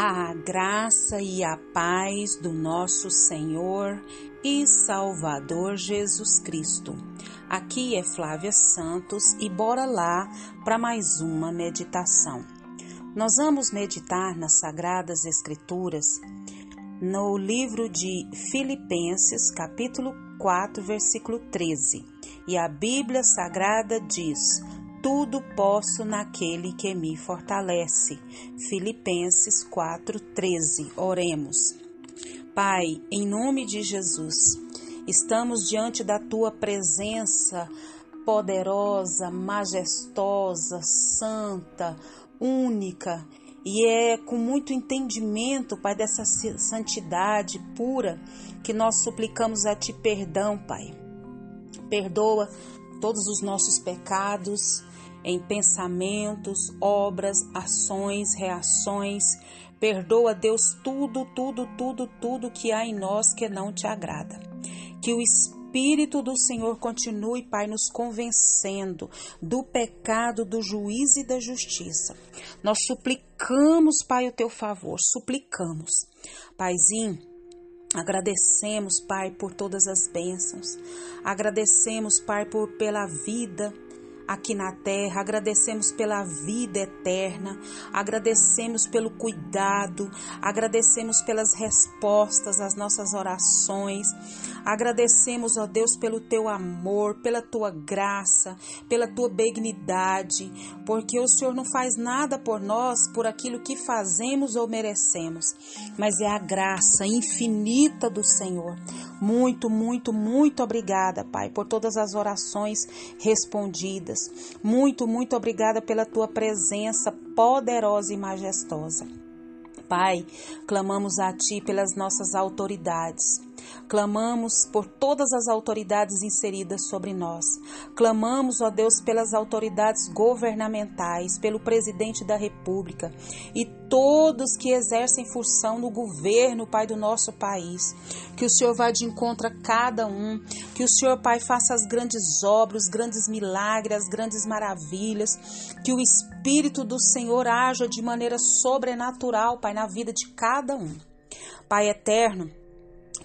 A graça e a paz do nosso Senhor e Salvador Jesus Cristo. Aqui é Flávia Santos e bora lá para mais uma meditação. Nós vamos meditar nas Sagradas Escrituras no livro de Filipenses, capítulo 4, versículo 13. E a Bíblia Sagrada diz: tudo posso naquele que me fortalece. Filipenses 4:13. Oremos. Pai, em nome de Jesus, estamos diante da tua presença poderosa, majestosa, santa, única, e é com muito entendimento, Pai, dessa santidade pura que nós suplicamos a Ti perdão, Pai. Perdoa todos os nossos pecados, em pensamentos, obras, ações, reações. Perdoa, Deus, tudo, tudo, tudo, tudo que há em nós que não te agrada. Que o Espírito do Senhor continue, Pai, nos convencendo do pecado, do juízo e da justiça. Nós suplicamos, Pai, o teu favor, suplicamos. Paizinho, agradecemos, Pai, por todas as bênçãos. Agradecemos, Pai, por pela vida aqui na terra, agradecemos pela vida eterna, agradecemos pelo cuidado, agradecemos pelas respostas às nossas orações, agradecemos, ó Deus, pelo teu amor, pela tua graça, pela tua benignidade, porque o Senhor não faz nada por nós por aquilo que fazemos ou merecemos, mas é a graça infinita do Senhor. Muito, muito, muito obrigada, Pai, por todas as orações respondidas. Muito, muito obrigada pela tua presença poderosa e majestosa. Pai, clamamos a Ti pelas nossas autoridades. Clamamos por todas as autoridades inseridas sobre nós. Clamamos, ó Deus, pelas autoridades governamentais, pelo presidente da República e todos que exercem função no governo, Pai, do nosso país. Que o Senhor vá de encontro a cada um. Que o Senhor, Pai, faça as grandes obras, os grandes milagres, as grandes maravilhas. Que o Espírito do Senhor haja de maneira sobrenatural, Pai, na vida de cada um. Pai eterno,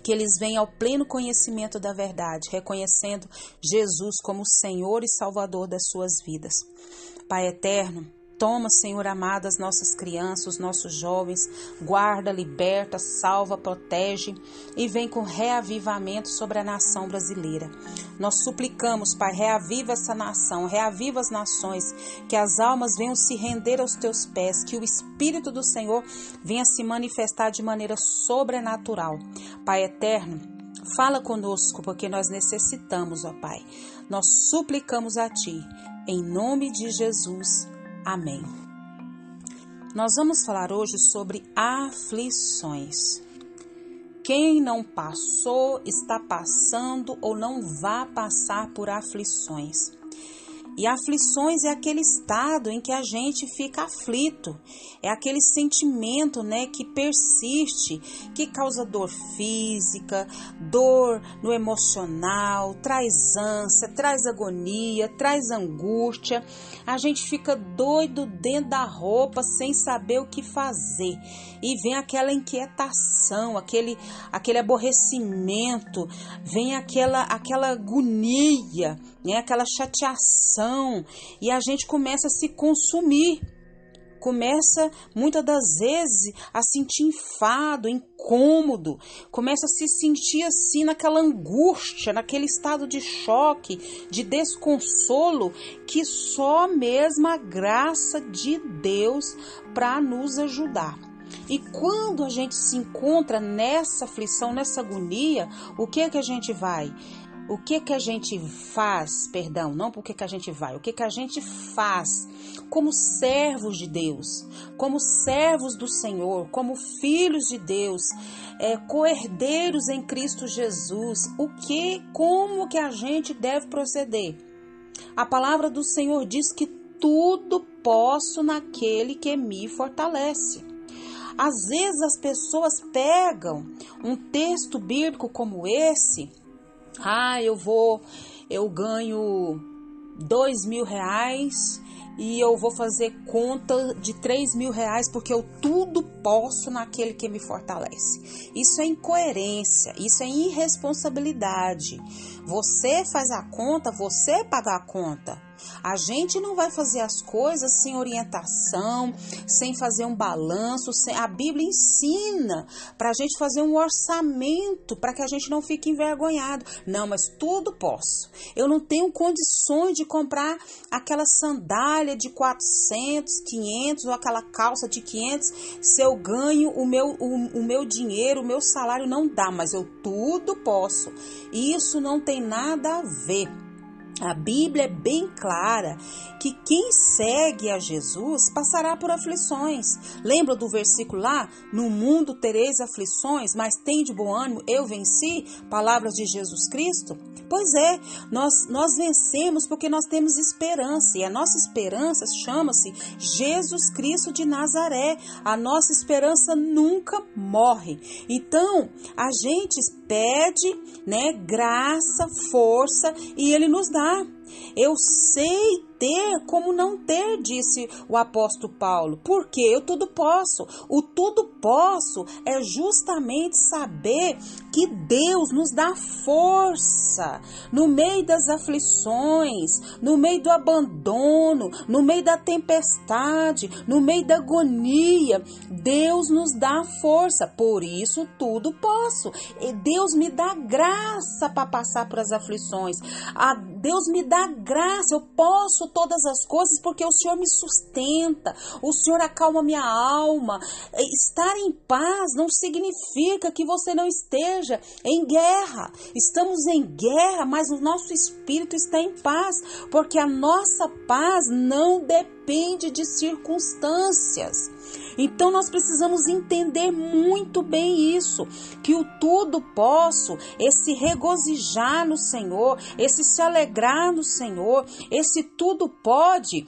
que eles venham ao pleno conhecimento da verdade, reconhecendo Jesus como Senhor e Salvador das suas vidas. Pai eterno, Toma, Senhor amado, as nossas crianças, os nossos jovens, guarda, liberta, salva, protege e vem com reavivamento sobre a nação brasileira. Nós suplicamos, Pai, reaviva essa nação, reaviva as nações, que as almas venham se render aos teus pés, que o Espírito do Senhor venha se manifestar de maneira sobrenatural. Pai eterno, Fala conosco, porque nós necessitamos, ó Pai. Nós suplicamos a Ti, em nome de Jesus. Amém. Nós vamos falar hoje sobre aflições. Quem não passou, está passando ou não vai passar por aflições. E aflições é aquele estado em que a gente fica aflito, é aquele sentimento, né, que persiste, que causa dor física, dor no emocional, traz ânsia, traz agonia, traz angústia. A gente fica doido dentro da roupa sem saber o que fazer. E vem aquela inquietação, aquele aquele aborrecimento, vem aquela aquela agonia, né, aquela chateação e a gente começa a se consumir. Começa muitas das vezes a sentir enfado, incômodo, começa a se sentir assim naquela angústia, naquele estado de choque, de desconsolo, que só mesmo a graça de Deus para nos ajudar. E quando a gente se encontra nessa aflição, nessa agonia, o que é que a gente vai? O que que a gente faz, perdão, não porque que a gente vai, o que que a gente faz como servos de Deus, como servos do Senhor, como filhos de Deus, é, coerdeiros em Cristo Jesus, o que, como que a gente deve proceder? A palavra do Senhor diz que tudo posso naquele que me fortalece. Às vezes as pessoas pegam um texto bíblico como esse ah, eu vou, eu ganho dois mil reais e eu vou fazer conta de 3 mil reais porque eu tudo posso naquele que me fortalece. Isso é incoerência, isso é irresponsabilidade. Você faz a conta, você paga a conta. A gente não vai fazer as coisas sem orientação, sem fazer um balanço. Sem... A Bíblia ensina para a gente fazer um orçamento para que a gente não fique envergonhado. Não, mas tudo posso. Eu não tenho condições de comprar aquela sandália de 400, 500 ou aquela calça de 500 se eu ganho o meu, o, o meu dinheiro, o meu salário não dá, mas eu tudo posso. Isso não tem nada a ver a Bíblia é bem clara que quem segue a Jesus passará por aflições. Lembra do versículo lá? No mundo tereis aflições, mas tem de bom ânimo, eu venci. Palavras de Jesus Cristo. Pois é, nós, nós vencemos porque nós temos esperança e a nossa esperança chama-se Jesus Cristo de Nazaré. A nossa esperança nunca morre. Então, a gente pede, né, graça, força e ele nos dá. Hola. Eu sei ter como não ter, disse o apóstolo Paulo. Porque eu tudo posso. O tudo posso é justamente saber que Deus nos dá força no meio das aflições, no meio do abandono, no meio da tempestade, no meio da agonia. Deus nos dá força. Por isso tudo posso. E Deus me dá graça para passar por as aflições. A Deus me dá graça. Eu posso todas as coisas porque o Senhor me sustenta, o Senhor acalma minha alma. Estar em paz não significa que você não esteja em guerra. Estamos em guerra, mas o nosso espírito está em paz, porque a nossa paz não depende de circunstâncias. Então nós precisamos entender muito bem isso, que o tudo posso, esse regozijar no Senhor, esse se alegrar no Senhor, esse tudo pode,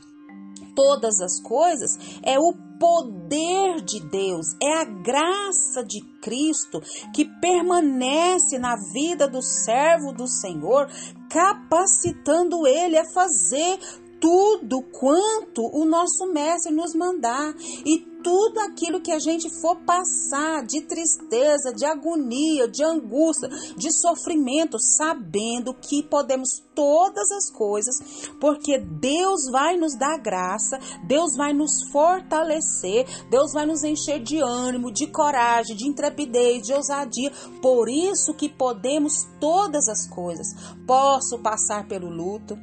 todas as coisas, é o poder de Deus, é a graça de Cristo que permanece na vida do servo do Senhor, capacitando ele a fazer tudo quanto o nosso mestre nos mandar. E tudo aquilo que a gente for passar de tristeza, de agonia, de angústia, de sofrimento, sabendo que podemos todas as coisas, porque Deus vai nos dar graça, Deus vai nos fortalecer, Deus vai nos encher de ânimo, de coragem, de intrepidez, de ousadia. Por isso que podemos todas as coisas. Posso passar pelo luto,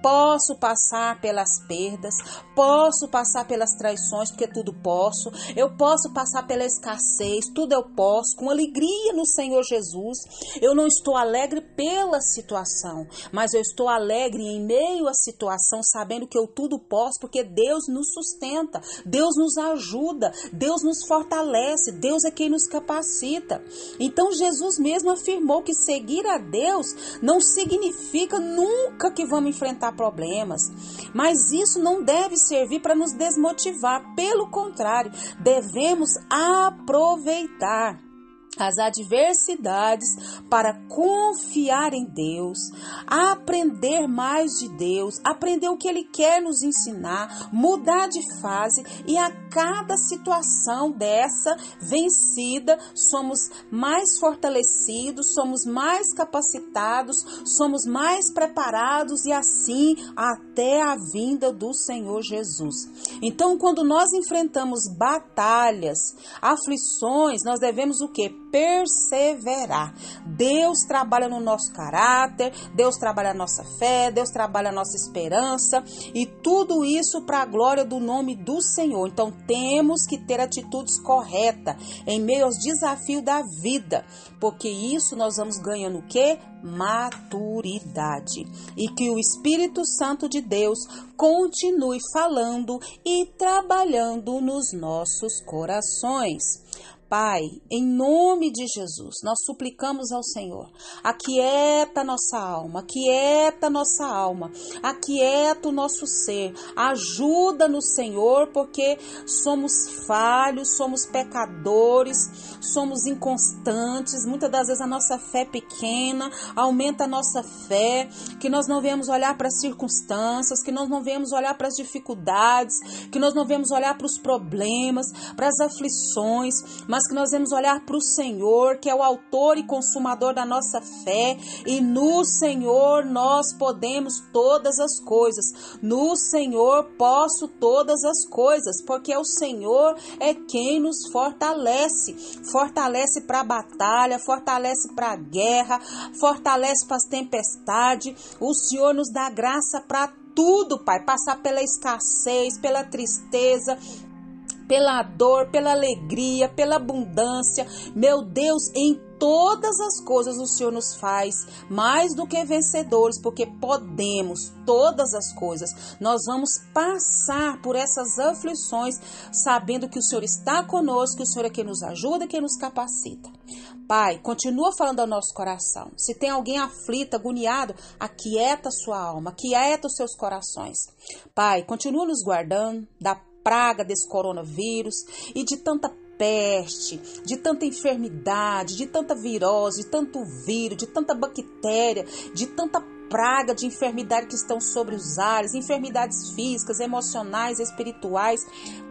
posso passar pelas perdas, posso passar pelas traições, porque tudo posso posso, eu posso passar pela escassez, tudo eu posso, com alegria no Senhor Jesus. Eu não estou alegre pela situação, mas eu estou alegre em meio à situação, sabendo que eu tudo posso, porque Deus nos sustenta, Deus nos ajuda, Deus nos fortalece, Deus é quem nos capacita. Então Jesus mesmo afirmou que seguir a Deus não significa nunca que vamos enfrentar problemas, mas isso não deve servir para nos desmotivar, pelo contrário, contrário, devemos aproveitar as adversidades para confiar em Deus, aprender mais de Deus, aprender o que Ele quer nos ensinar, mudar de fase e a cada situação dessa vencida, somos mais fortalecidos, somos mais capacitados, somos mais preparados e assim até a vinda do Senhor Jesus. Então, quando nós enfrentamos batalhas, aflições, nós devemos o que? perseverar. Deus trabalha no nosso caráter, Deus trabalha a nossa fé, Deus trabalha a nossa esperança e tudo isso para a glória do nome do Senhor. Então temos que ter atitudes corretas em meio aos desafios da vida, porque isso nós vamos ganhando o quê? Maturidade. E que o Espírito Santo de Deus continue falando e trabalhando nos nossos corações. Pai, em nome de Jesus, nós suplicamos ao Senhor, aquieta nossa alma, aquieta nossa alma, aquieta o nosso ser, ajuda-nos, Senhor, porque somos falhos, somos pecadores, somos inconstantes, muitas das vezes a nossa fé é pequena, aumenta a nossa fé, que nós não vemos olhar para as circunstâncias, que nós não vemos olhar para as dificuldades, que nós não vemos olhar para os problemas, para as aflições, mas mas que nós vamos olhar para o Senhor, que é o autor e consumador da nossa fé, e no Senhor nós podemos todas as coisas. No Senhor posso todas as coisas, porque o Senhor é quem nos fortalece. Fortalece para a batalha, fortalece para a guerra, fortalece para as tempestades. O Senhor nos dá graça para tudo, Pai, passar pela escassez, pela tristeza, pela dor, pela alegria, pela abundância. Meu Deus, em todas as coisas o Senhor nos faz mais do que vencedores, porque podemos todas as coisas. Nós vamos passar por essas aflições, sabendo que o Senhor está conosco, que o Senhor é quem nos ajuda, quem nos capacita. Pai, continua falando ao nosso coração. Se tem alguém aflito, agoniado, aquieta sua alma, aquieta os seus corações. Pai, continua nos guardando da praga desse coronavírus e de tanta peste, de tanta enfermidade, de tanta virose, de tanto vírus, de tanta bactéria, de tanta praga de enfermidade que estão sobre os ares, enfermidades físicas, emocionais, espirituais.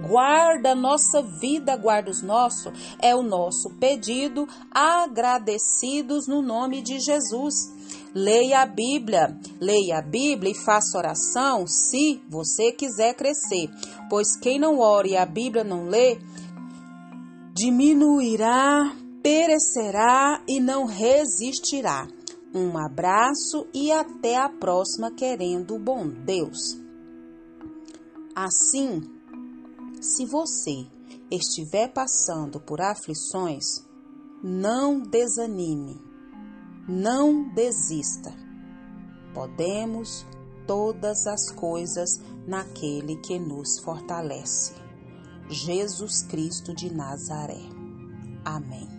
Guarda a nossa vida, guarda os nossos. É o nosso pedido, agradecidos no nome de Jesus. Leia a Bíblia, leia a Bíblia e faça oração se você quiser crescer, pois quem não ore e a Bíblia não lê, diminuirá, perecerá e não resistirá. Um abraço e até a próxima, querendo o bom Deus. Assim, se você estiver passando por aflições, não desanime não desista. Podemos todas as coisas naquele que nos fortalece. Jesus Cristo de Nazaré. Amém.